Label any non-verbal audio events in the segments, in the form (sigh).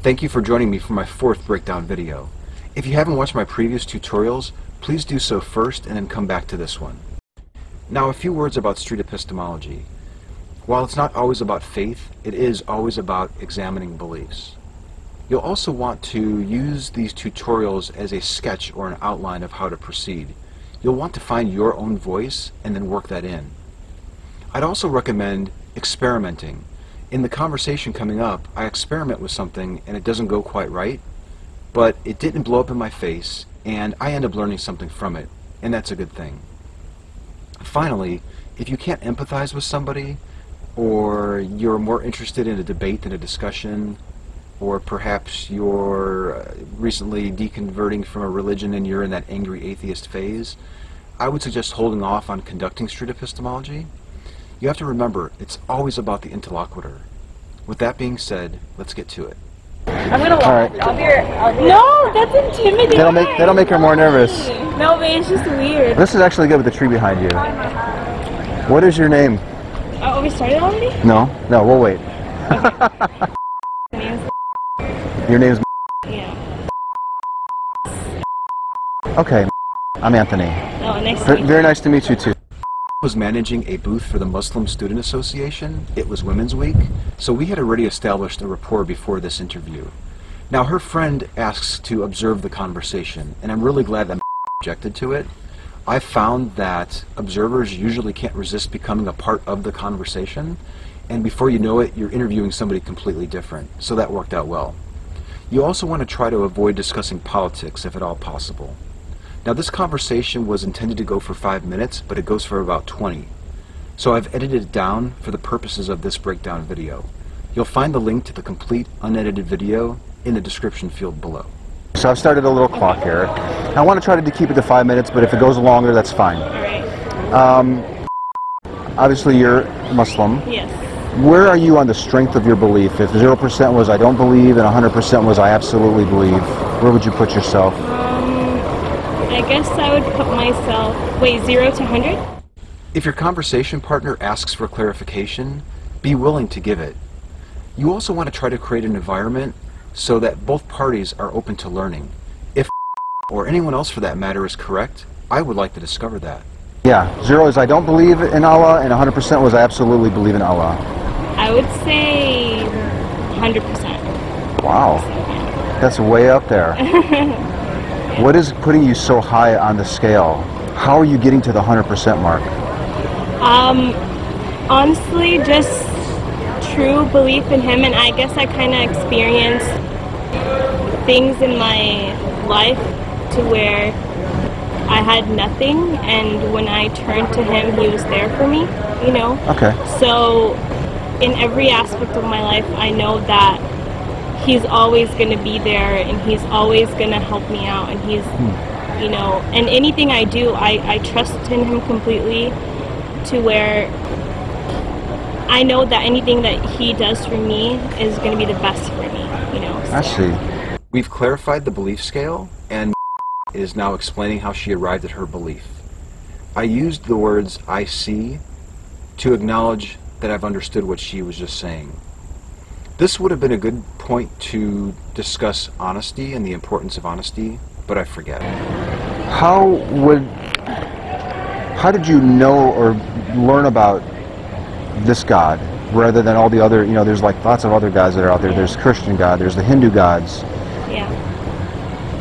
Thank you for joining me for my fourth breakdown video. If you haven't watched my previous tutorials, please do so first and then come back to this one. Now a few words about street epistemology. While it's not always about faith, it is always about examining beliefs. You'll also want to use these tutorials as a sketch or an outline of how to proceed. You'll want to find your own voice and then work that in. I'd also recommend experimenting. In the conversation coming up, I experiment with something and it doesn't go quite right, but it didn't blow up in my face and I end up learning something from it, and that's a good thing. Finally, if you can't empathize with somebody, or you're more interested in a debate than a discussion, or perhaps you're uh, recently deconverting from a religion and you're in that angry atheist phase, I would suggest holding off on conducting street epistemology. You have to remember, it's always about the interlocutor. With that being said, let's get to it. I'm gonna walk. All right. I'll be your. I'll be no, that's intimidating. That'll make that'll make her more nervous. No, but it's just weird. This is actually good with the tree behind you. What is your name? Oh, oh we started already? No, no, we'll wait. Name's- (laughs) Your name's Yeah. okay. I'm Anthony. Oh, nice to meet you. very nice to meet you too. Was managing a booth for the Muslim Student Association. It was Women's Week, so we had already established a rapport before this interview. Now her friend asks to observe the conversation, and I'm really glad that (laughs) objected to it. I found that observers usually can't resist becoming a part of the conversation, and before you know it, you're interviewing somebody completely different. So that worked out well. You also want to try to avoid discussing politics if at all possible. Now this conversation was intended to go for five minutes, but it goes for about 20. So I've edited it down for the purposes of this breakdown video. You'll find the link to the complete unedited video in the description field below. So I've started a little clock here. I want to try to keep it to five minutes, but if it goes longer, that's fine. Alright. Um, obviously, you're Muslim. Yes. Where are you on the strength of your belief? If 0% was I don't believe and 100% was I absolutely believe, where would you put yourself? I guess I would put myself. Wait, zero to hundred? If your conversation partner asks for clarification, be willing to give it. You also want to try to create an environment so that both parties are open to learning. If (laughs) or anyone else for that matter is correct, I would like to discover that. Yeah, zero is I don't believe in Allah, and 100% was I absolutely believe in Allah. I would say hundred percent. Wow, that's way up there. (laughs) what is putting you so high on the scale? How are you getting to the 100% mark? Um, honestly, just true belief in him, and I guess I kind of experienced things in my life to where I had nothing, and when I turned to him, he was there for me, you know? Okay. So, in every aspect of my life, I know that he's always going to be there and he's always going to help me out, and he's, hmm. you know, and anything I do, I, I trust in him completely to where I know that anything that he does for me is going to be the best for me, you know? I see. We've clarified the belief scale, and (laughs) is now explaining how she arrived at her belief. I used the words I see to acknowledge that I've understood what she was just saying. This would have been a good point to discuss honesty and the importance of honesty, but I forget. How would, how did you know or learn about this God rather than all the other, you know, there's like lots of other gods that are out there. There's Christian God, there's the Hindu gods. Yeah.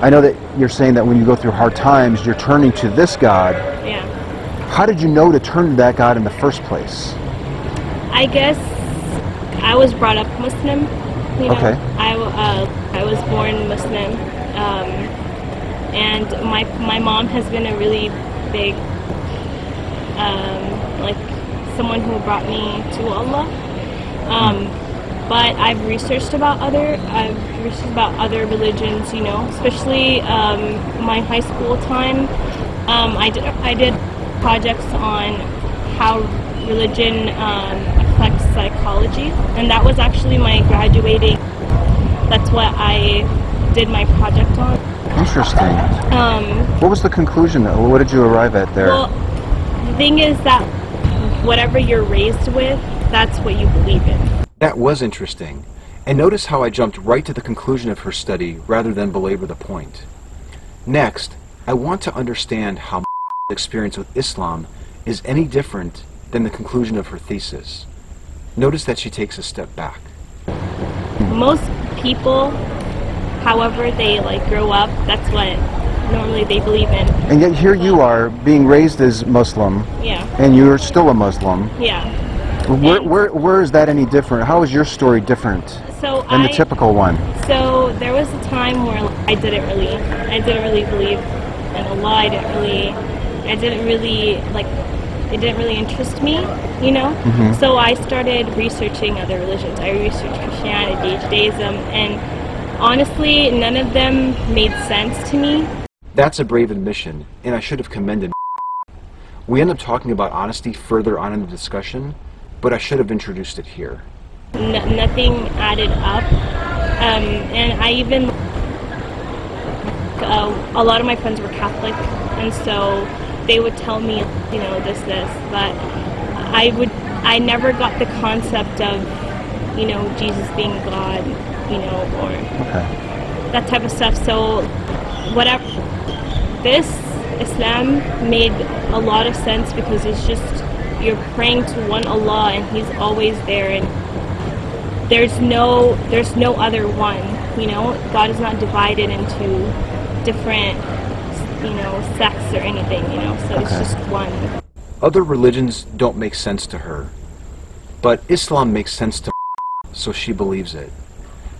I know that you're saying that when you go through hard times, you're turning to this God. Yeah. How did you know to turn to that God in the first place? I guess I was brought up Muslim. You know, Okay. I, uh, I was born Muslim, um, and my my mom has been a really big, um, like, someone who brought me to Allah. Um, but I've researched about other I've researched about other religions. You know, especially um, my high school time. Um, I did I did projects on how religion affects psychology, and that was actually my graduating. That's what I did my project on. Interesting. Um, What was the conclusion? What did you arrive at there? well, the thing is that whatever you're raised with, that's what you believe in. That was interesting. And notice how I jumped right to the conclusion of her study rather than belabor the point. Next, I want to understand how (laughs) experience with Islam is any different than the conclusion of her thesis. Notice that she takes a step back. Most people, however they like grow up, that's what normally they believe in. and yet here you are being raised as Muslim, Yeah, and you're still a Muslim. yeah. Where, And- where, where is that any different? How is your story different So than I the typical one? so there was a time where I didn't really I didn't really believe in Allah. I didn't really I didn't really like it didn't really interest me, you know. Mhm. So I started researching other religions. I researched Christianity, Judaism, and honestly, none of them made sense to me. That's a brave admission, and I should have commended. (laughs) We end up talking about honesty further on in the discussion, but I should have introduced it here. N- nothing added up, um, and I even uh, a lot of my friends were Catholic, and so they would tell me, you know, this, this, but I would, I never got the concept of, you know, Jesus being God, you know, or Okay. that type of stuff. So, whatever. This Islam made a lot of sense because it's just you're praying to one Allah and He's always there, and there's no there's no other one. You know, God is not divided into different, you know, sects or anything. You know, so it's Okay. just one. Other religions don't make sense to her, but Islam makes sense to (laughs) so she believes it.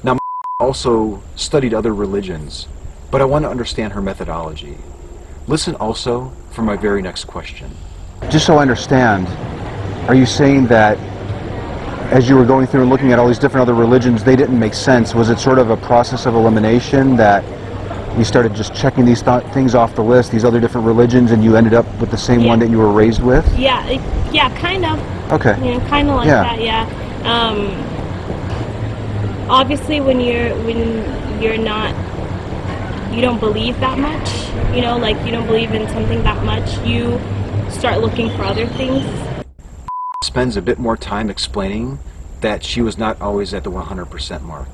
Now, (laughs) also studied other religions, but I want to understand her methodology. Listen also for my very next question. Just so I understand, are you saying that as you were going through and looking at all these different other religions, they didn't make sense? Was it sort of a process of elimination that you started just checking these th- things off the list, these other different religions, and you ended up with the same Yeah. one that you were raised with? Yeah, it, yeah, kind of. Okay. you know, kind of like Yeah. that. Yeah. Um, obviously, when you're when you're not, you don't believe that much. You know, like you don't believe in something that much. You start looking for other things. Spends a bit more time explaining that she was not always at the 100% mark.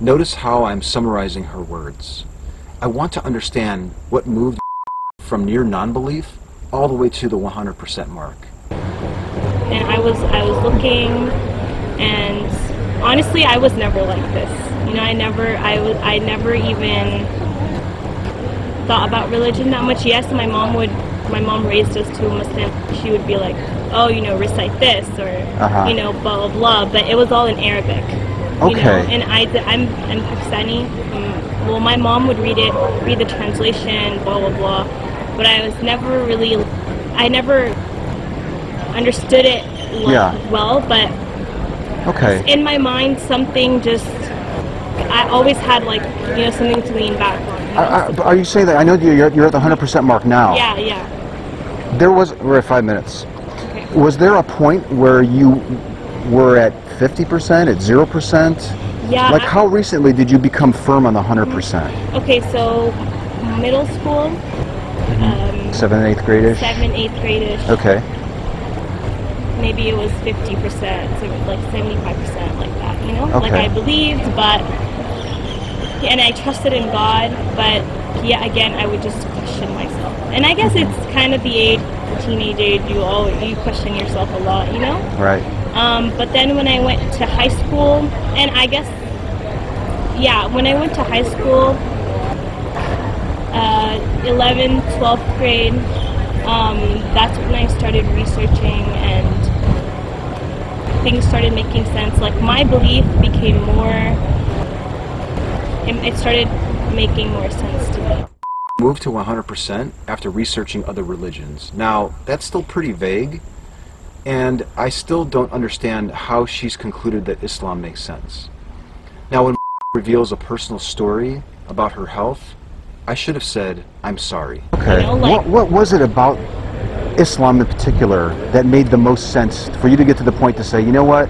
Notice how I'm summarizing her words. I want to understand what moved (laughs) from near non-belief all the way to the 100% mark. And I was I was looking, and honestly, I was never like this. You know, I never I was I never even thought about religion that much. Yes, my mom would. My mom raised us to a Muslim. She would be like, "Oh, you know, recite this," or Uh-huh. you know, blah blah blah. But it was all in Arabic. You know? Okay. And I, I'm I'm Pakistani. Well, my mom would read it, read the translation, blah blah blah. But I was never really, I never understood it well, Yeah. well but Okay. in my mind something just I always had like you know something to lean back on. I, I, are you saying that? I know you're, you're at the 100% mark now. yeah, yeah. There was, we're at five minutes. Okay. Was there a point where you were at 50%, at 0%? Yeah. Like, how recently did you become firm on the 100%? Okay, so middle school, um, Seventh and eighth grade-ish? eighth grade-ish. Okay. Maybe it was fifty percent, so like seventy-five percent, like that. You know, like I believed, but and I trusted in God, but yeah, again, I would just question myself. And I guess it's kind of the age, the teenage age, you all you question yourself a lot, you know. Right. Um, but then when I went to high school, and I guess, yeah, when I went to high school, uh, 11th, 12th grade, um, that's when I started researching and things started making sense. Like my belief became more, it started making more sense to me. Moved to 100% after researching other religions. Now, that's still pretty vague, And I still don't understand how she's concluded that Islam makes sense. Now, when (laughs) reveals a personal story about her health, I should have said, I'm sorry. Okay. You know, like- what, what was it about Islam in particular that made the most sense for you to get to the point to say, you know what,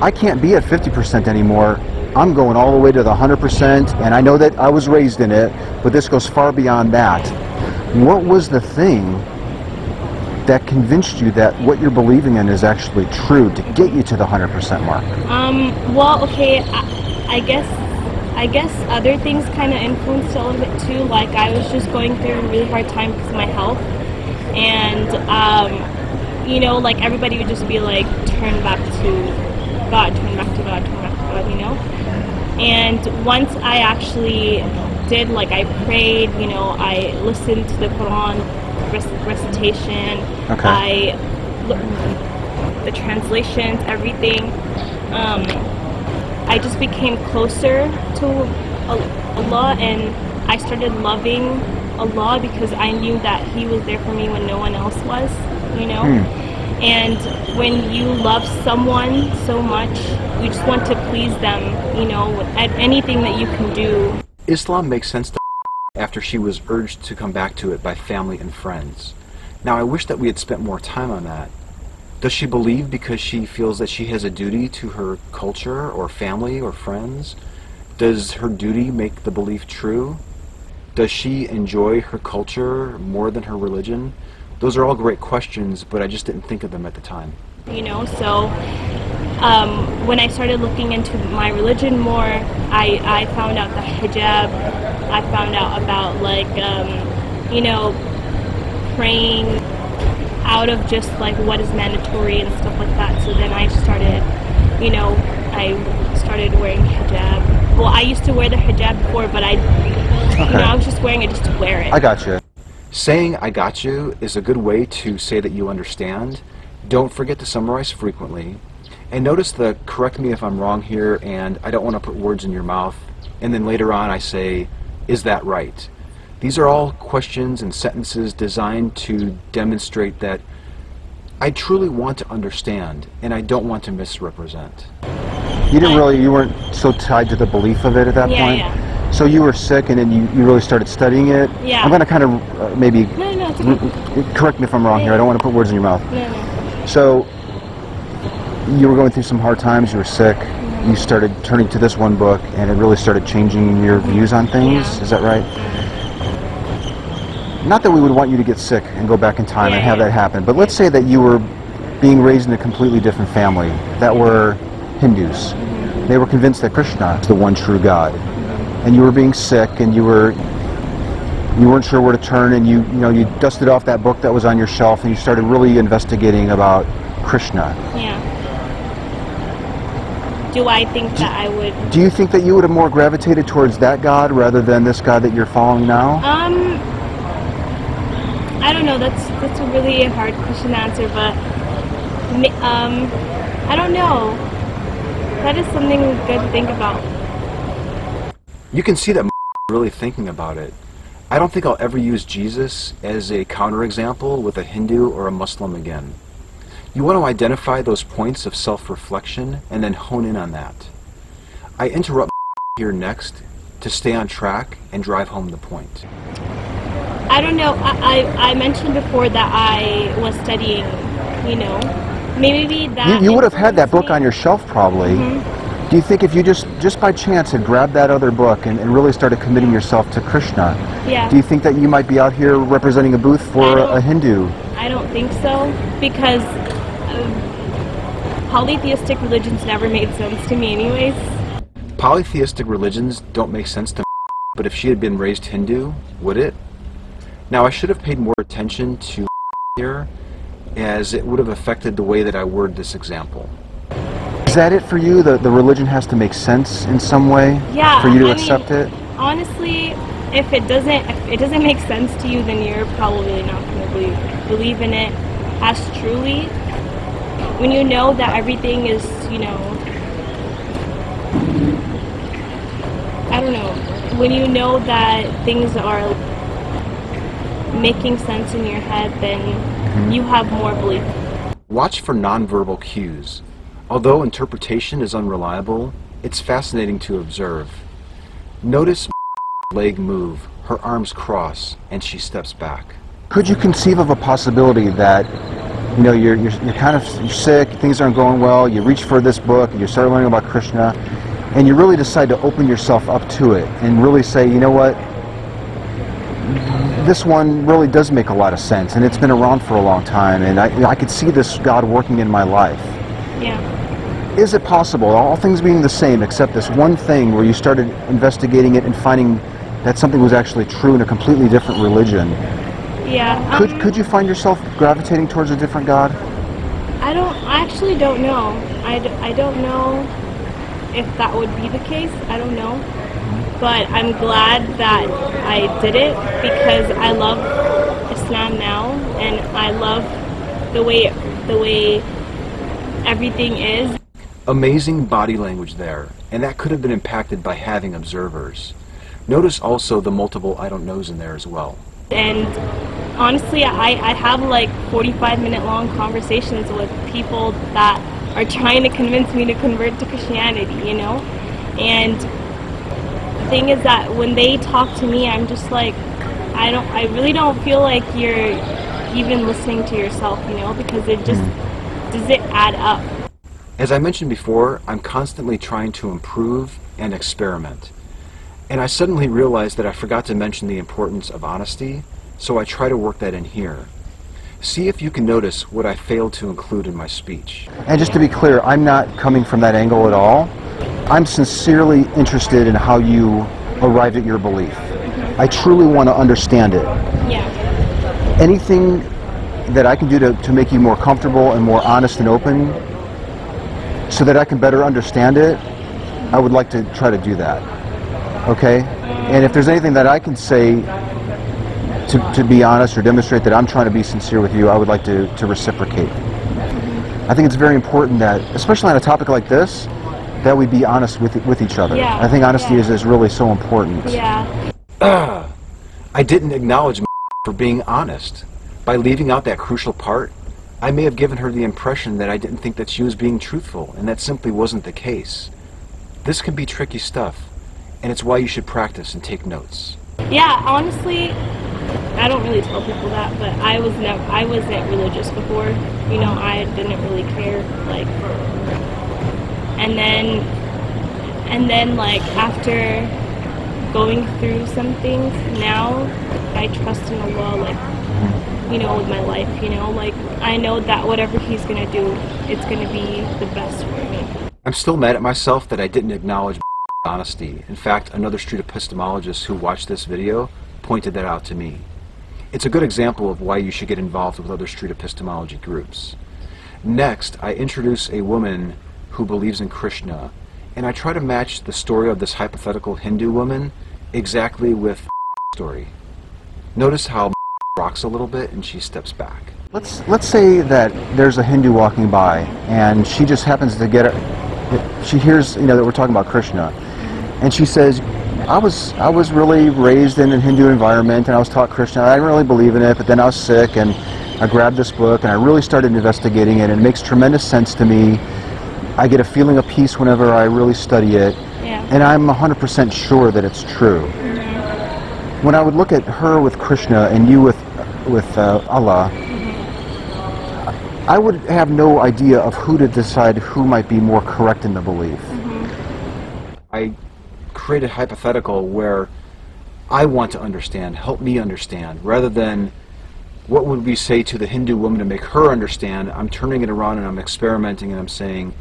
I can't be at 50% anymore. I'm going all the way to the 100%, and I know that I was raised in it, but this goes far beyond that. What was the thing that convinced you that what you're believing in is actually true to get you to the 100% mark? Um, well, okay, I, I guess I guess other things kind of influenced a little bit too. Like I was just going through a really hard time because of my health, and um, you know, like everybody would just be like, turn back to God, turn back to God, turn back to God, you know. And once I actually did, like I prayed, you know, I listened to the Quran rec- recitation. Okay. I look- the translations, everything. Um, I just became closer to Allah and I started loving Allah because I knew that He was there for me when no one else was, you know? And when you love someone so much, you just want to please them, you know, at anything that you can do. Islam makes sense to after she was urged to come back to it by family and friends. Now, I wish that we had spent more time on that. Does she believe because she feels that she has a duty to her culture or family or friends? Does her duty make the belief true? Does she enjoy her culture more than her religion? Those are all great questions, but I just didn't think of them at the time. you know so um, when i started looking into my religion more I, I found out the hijab i found out about like um, you know praying out of just like what is mandatory and stuff like that so then i started you know i started wearing hijab well i used to wear the hijab before but i you know i was just wearing it just to wear it I got you. Saying I got you is a good way to say that you understand. Don't forget to summarize frequently. And notice the correct me if I'm wrong here, and I don't want to put words in your mouth. And then later on I say, is that right? These are all questions and sentences designed to demonstrate that I truly want to understand and I don't want to misrepresent. You didn't really, you weren't so tied to the belief of it at that Yeah, point? yeah. So you were sick and then you, you really started studying it? Yeah. I'm going to kind of uh, maybe, no no okay. r- correct me if I'm wrong here, I don't want to put words in your mouth. no no So you were going through some hard times, you were sick, you started turning to this one book and it really started changing your views on things, is that right? Not that we would want you to get sick and go back in time and have that happen, but let's say that you were being raised in a completely different family that were Hindus. They were convinced that Krishna is the one true God. And you were being sick and you were you weren't sure where to turn and you you know you dusted off that book that was on your shelf and you started really investigating about Krishna. Yeah. Do I think that I would? Do you think that you would have more gravitated towards that God rather than this God that you're following now? Um, I don't know. That's that's a really hard question to answer, but um, I don't know. That is something good to think about. You can see that (laughs) really thinking about it. I don't think I'll ever use Jesus as a counterexample with a Hindu or a Muslim again. You want to identify those points of self-reflection and then hone in on that. I interrupt (laughs) here next to stay on track and drive home the point. I don't know. I I, I mentioned before that I was studying. You know, maybe that. You, you would have had that book on your shelf probably. Mm-hmm. Do you think if you just just by chance had grabbed that other book and, and really started committing yourself to Krishna, Yeah. do you think that you might be out here representing a booth for a Hindu? I don't think so because um, polytheistic religions never made sense to me, anyways. Polytheistic religions don't make sense to me, but if she had been raised Hindu, would it? Now, I should have paid more attention to here, as it would have affected the way that I word this example. Is that it for you? The the religion has to make sense in some way Yeah, for you to I accept mean, it? Honestly, if it doesn't, if it doesn't make sense to you, then you're probably not going to believe, believe in it as truly. When you know that everything is, you know, I don't know. When you know that things are making sense in your head, then Mm-hmm. you have more belief. Watch for nonverbal cues. Although interpretation is unreliable, it's fascinating to observe. Notice (laughs) leg move, her arms cross, and she steps back. Could you conceive of a possibility that, you know, you're, you're, you're kind of you're sick, things aren't going well, you reach for this book, you start learning about Krishna, and you really decide to open yourself up to it and really say, you know what, this one really does make a lot of sense, and it's been around for a long time, and I, I could see this God working in my life. Yeah. Is it possible, all things being the same, except this one thing where you started investigating it and finding that something was actually true in a completely different religion? Yeah. Could, um, could you find yourself gravitating towards a different God? I don't. I actually don't know. I, d- I don't know if that would be the case. I don't know. But I'm glad that I did it because I love Islam now and I love the way the way everything is. Amazing body language there, and that could have been impacted by having observers. Notice also the multiple I don't knows in there as well. And honestly, I, I have like 45 minute long conversations with people that are trying to convince me to convert to Christianity, you know? And the thing is that when they talk to me, I'm just like, I don't, I really don't feel like you're even listening to yourself, you know? Because it just, hmm. does it add up? As I mentioned before, I'm constantly trying to improve and experiment. And I suddenly realized that I forgot to mention the importance of honesty, so I try to work that in here. See if you can notice what I failed to include in my speech. And just to be clear, I'm not coming from that angle at all. I'm sincerely interested in how you arrived at your belief. I truly want to understand it. Yeah. Anything that I can do to, to make you more comfortable and more honest and open so that I can better understand it, I would like to try to do that. Okay? And if there's anything that I can say to, to be honest or demonstrate that I'm trying to be sincere with you, I would like to, to reciprocate. I think it's very important that, especially on a topic like this, that we be honest with, with each other. Yeah, I think honesty yeah. is, is really so important. Yeah. (clears throat) I didn't acknowledge (laughs) for being honest. By leaving out that crucial part, I may have given her the impression that I didn't think that she was being truthful, and that simply wasn't the case. This can be tricky stuff, and it's why you should practice and take notes. Yeah, honestly, I don't really tell people that, but I was never, I wasn't religious before. You know, I didn't really care, like, and then, and then, like, after going through some things, now I trust in Allah, like, you know, with my life, you know, like, I know that whatever He's gonna do, it's gonna be the best for me. I'm still mad at myself that I didn't acknowledge honesty. In fact, another street epistemologist who watched this video pointed that out to me. It's a good example of why you should get involved with other street epistemology groups. Next, I introduce a woman who believes in Krishna, and I try to match the story of this hypothetical Hindu woman exactly with (laughs) story. Notice how (laughs) rocks a little bit and she steps back. Let's let's say that there's a Hindu walking by, and she just happens to get it. She hears, you know, that we're talking about Krishna, and she says, "I was I was really raised in a Hindu environment, and I was taught Krishna. I didn't really believe in it, but then I was sick, and I grabbed this book, and I really started investigating it, and it makes tremendous sense to me. I get a feeling of peace whenever I really study it, Yeah. and I'm 100% sure that it's true." When I would look at her with Krishna and you with with uh, Allah, I would have no idea of who to decide who might be more correct in the belief. I create a hypothetical where I want to understand, help me understand, rather than what would we say to the Hindu woman to make her understand. I'm turning it around and I'm experimenting and I'm saying,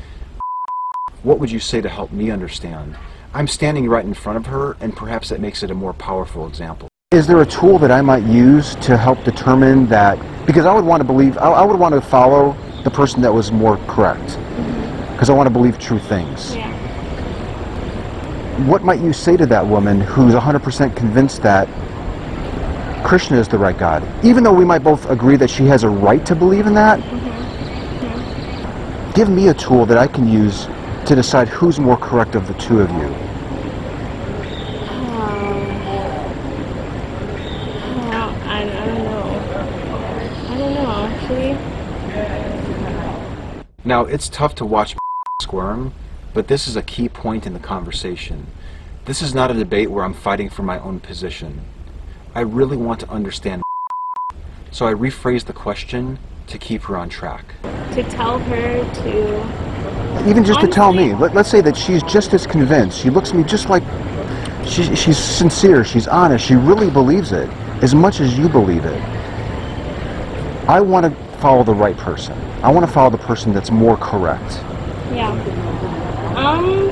what would you say to help me understand? I'm standing right in front of her, and perhaps that makes it a more powerful example. Is there a tool that I might use to help determine that? Because I would want to believe, I, I would want to follow the person that was more correct. Because I want to believe true things. Yeah. What might you say to that woman who's 100% convinced that Krishna is the right God? Even though we might both agree that she has a right to believe in that, give me a tool that I can use to decide who's more correct of the two of you. Um, I, I don't know. I don't know, actually. Now, it's tough to watch squirm, but this is a key point in the conversation. This is not a debate where I'm fighting for my own position. I really want to understand, (laughs) so I rephrase the question to keep her on track. To tell her to Even just to tell me, let, let's say that she's just as convinced. She looks at me just like she, she's sincere, she's honest, she really believes it as much as you believe it. I want to follow the right person. I want to follow the person that's more correct. Yeah. Um.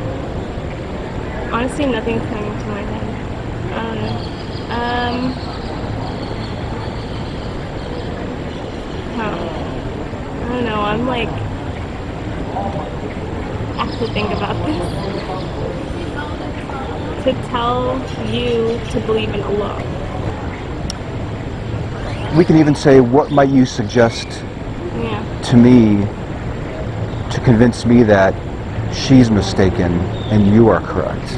Honestly, nothing's coming to my head. I don't know. Um. Huh. I don't know. I'm like. I have to think about this. To tell you to believe in Allah. We can even say, what might you suggest Yeah. to me to convince me that she's mistaken and you are correct?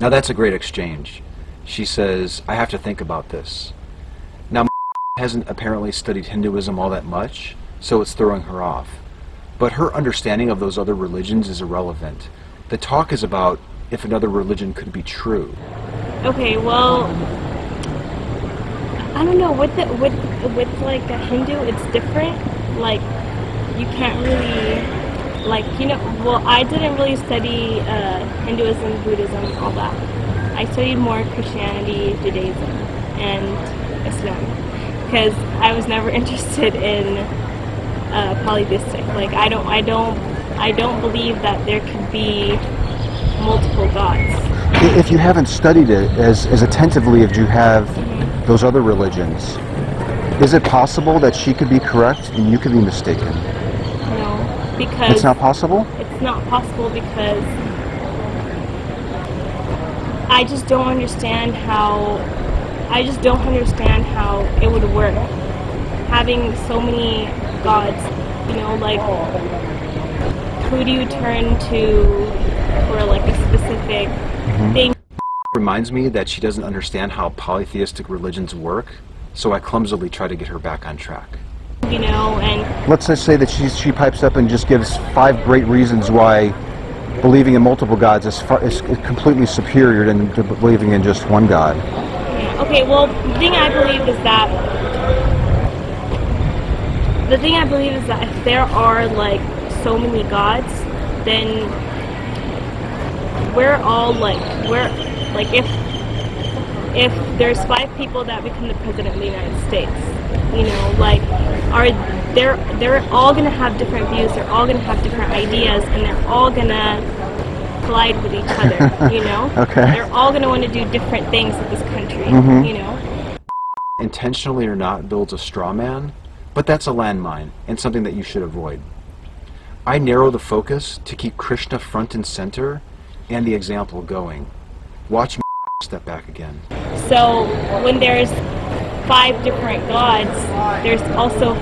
Now that's a great exchange. She says, I have to think about this. Now, (laughs) hasn't apparently studied Hinduism all that much, so it's throwing her off. But her understanding of those other religions is irrelevant. The talk is about if another religion could be true. Okay, well, I don't know. With with with like Hindu, it's different. Like you can't really like you know. Well, I didn't really study uh, Hinduism, Buddhism, all that. I studied more Christianity, Judaism, and Islam because I was never (laughs) interested in uh, polytheistic. Like I don't, I don't, I don't believe that there could be multiple gods. If you haven't studied it as, as attentively as you have those other religions, is it possible that she could be correct and you could be mistaken? No, because It's not possible? it's not possible because I just don't understand how I just don't understand how it would work having so many gods. You know, like who do you turn to for like a specific mm-hmm. thing? Reminds me that she doesn't understand how polytheistic religions work, so I clumsily try to get her back on track. You know, and Let's just say that she, she pipes up and just gives five great reasons why believing in multiple gods is, far, is completely superior than to believing in just one god. Okay, well, the thing I believe is that the thing I believe is that if there are like so many gods, then we're all like we're like if if there's five people that become the president of the United States, you know, like are they're they're all gonna have different views, they're all gonna have different ideas, and they're all gonna collide with each other, (laughs) you know? Okay. They're all gonna want to do different things with this country, Mhm. you know? Intentionally or not builds a straw man, but that's a landmine and something that you should avoid. I narrow the focus to keep Krishna front and center and the example going. Watch me step back again. So when there's five different gods, there's also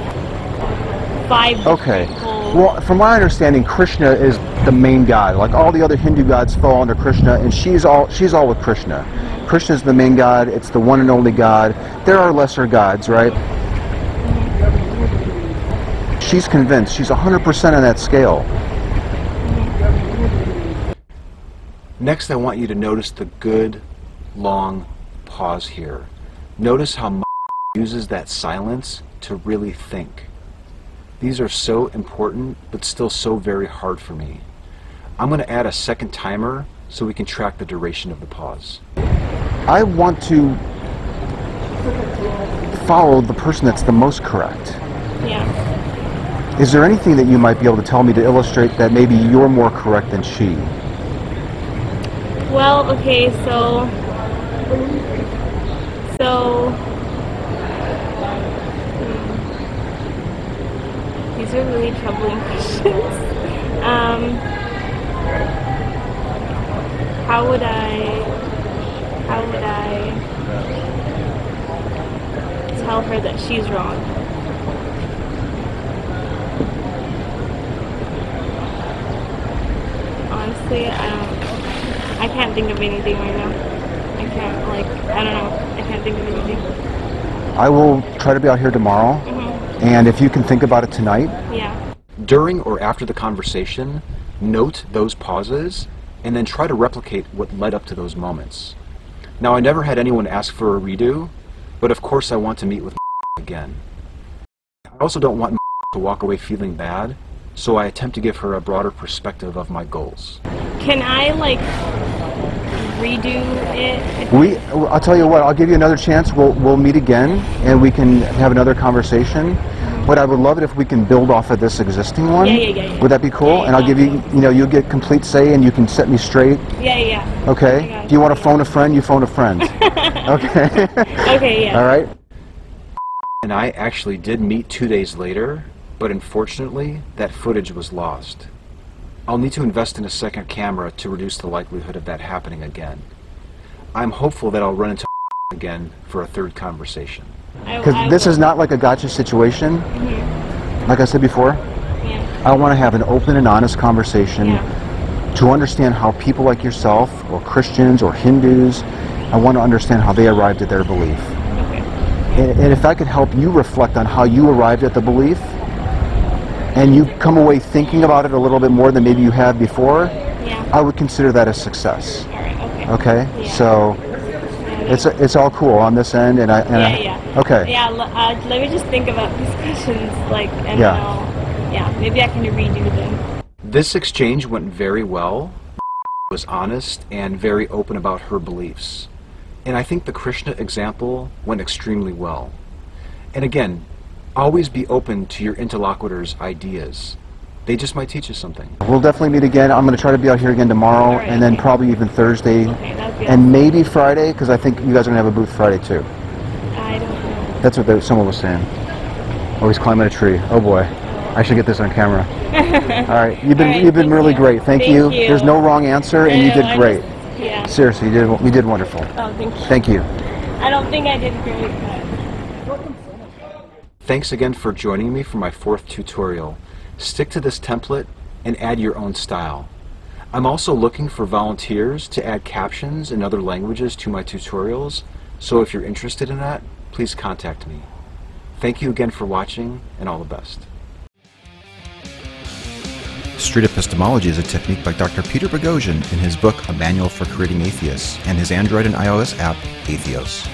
five Okay. different Well, from my understanding, Krishna is the main god. Like all the other Hindu gods fall under Krishna, and she's all she's all with Krishna. Krishna's the main god. It's the one and only god. There are lesser gods, right? She's convinced. She's 100% on that scale. Next, I want you to notice the good, long pause here. Notice how uses that silence to really think. These are so important, but still so very hard for me. I'm going to add a second timer so we can track the duration of the pause. I want to follow the person that's the most correct. Yeah. Is there anything that you might be able to tell me to illustrate that maybe you're more correct than she? Well, okay, so so hmm. these are really troubling (laughs) questions. um, how would I how would I tell her that she's wrong? Honestly, I don't. I can't think of anything right now. I can't like I don't know. I can't think of anything. I will try to be out here tomorrow, mm-hmm. and if you can think about it tonight, Yeah. During or after the conversation, note those pauses and then try to replicate what led up to those moments. Now, I never had anyone ask for a redo, but of course I want to meet with (laughs) again. I also don't want (laughs) to walk away feeling bad, so I attempt to give her a broader perspective of my goals. Can I like redo it? we, I'll tell you what, I'll give you another chance. We'll, we'll meet again, and we can have another conversation. But I would love it if we can build off of this existing one. Yeah, yeah, yeah, yeah. Would that be cool? Yeah, and I'll give you, you know, you'll get complete say, and you can set me straight. Yeah, yeah. Okay. Oh got Do you want to phone a friend? You phone a friend. (laughs) okay. Okay, yeah. (laughs) All right. And I actually did meet two days later, but unfortunately, that footage was lost. I'll need to invest in a second camera to reduce the likelihood of that happening again. I'm hopeful that I'll run into (laughs) again for a third conversation. Because this is not like a gotcha situation. Mhm. Like I said before, Yeah. I want to have an open and honest conversation Yeah. to understand how people like yourself, or Christians, or Hindus, I want to understand how they arrived at their belief. Okay. And, and if I could help you reflect on how you arrived at the belief, and you come away thinking about it a little bit more than maybe you have before, Yeah. I would consider that a success. All right. Okay. Okay, Yeah. so Yeah, it's it's all cool on this end, and I and yeah, I, yeah. okay. Yeah. l- Uh, let me just think about these questions, like, and Yeah. then I'll, yeah, maybe I can redo them. This exchange went very well, was honest, and very open about her beliefs. And I think the Krishna example went extremely well. And again, always be open to your interlocutor's ideas. They just might teach you something. We'll definitely meet again. I'm going to try to be out here again tomorrow, All right, and then okay. probably even Thursday, Okay, and maybe Friday, because I think you guys are going to have a booth Friday too. I don't know. That's what they, someone was saying. Oh, he's climbing a tree. Oh boy, I should get this on camera. (laughs) All right, you've been All right, you've been really you. great. Thank, Thank you. you. There's no wrong answer, and you did I great. just- yeah. Seriously, you did you did wonderful. Oh, thank you. Thank you. I don't think I did great, but. Thanks again for joining me for my fourth tutorial. Stick to this template and add your own style. I'm also looking for volunteers to add captions in other languages to my tutorials, so if you're interested in that, please contact me. Thank you again for watching, and all the best. Street epistemology is a technique by Dr. Peter Boghossian in his book A Manual for Creating Atheists and his Android and iOS app, Atheos.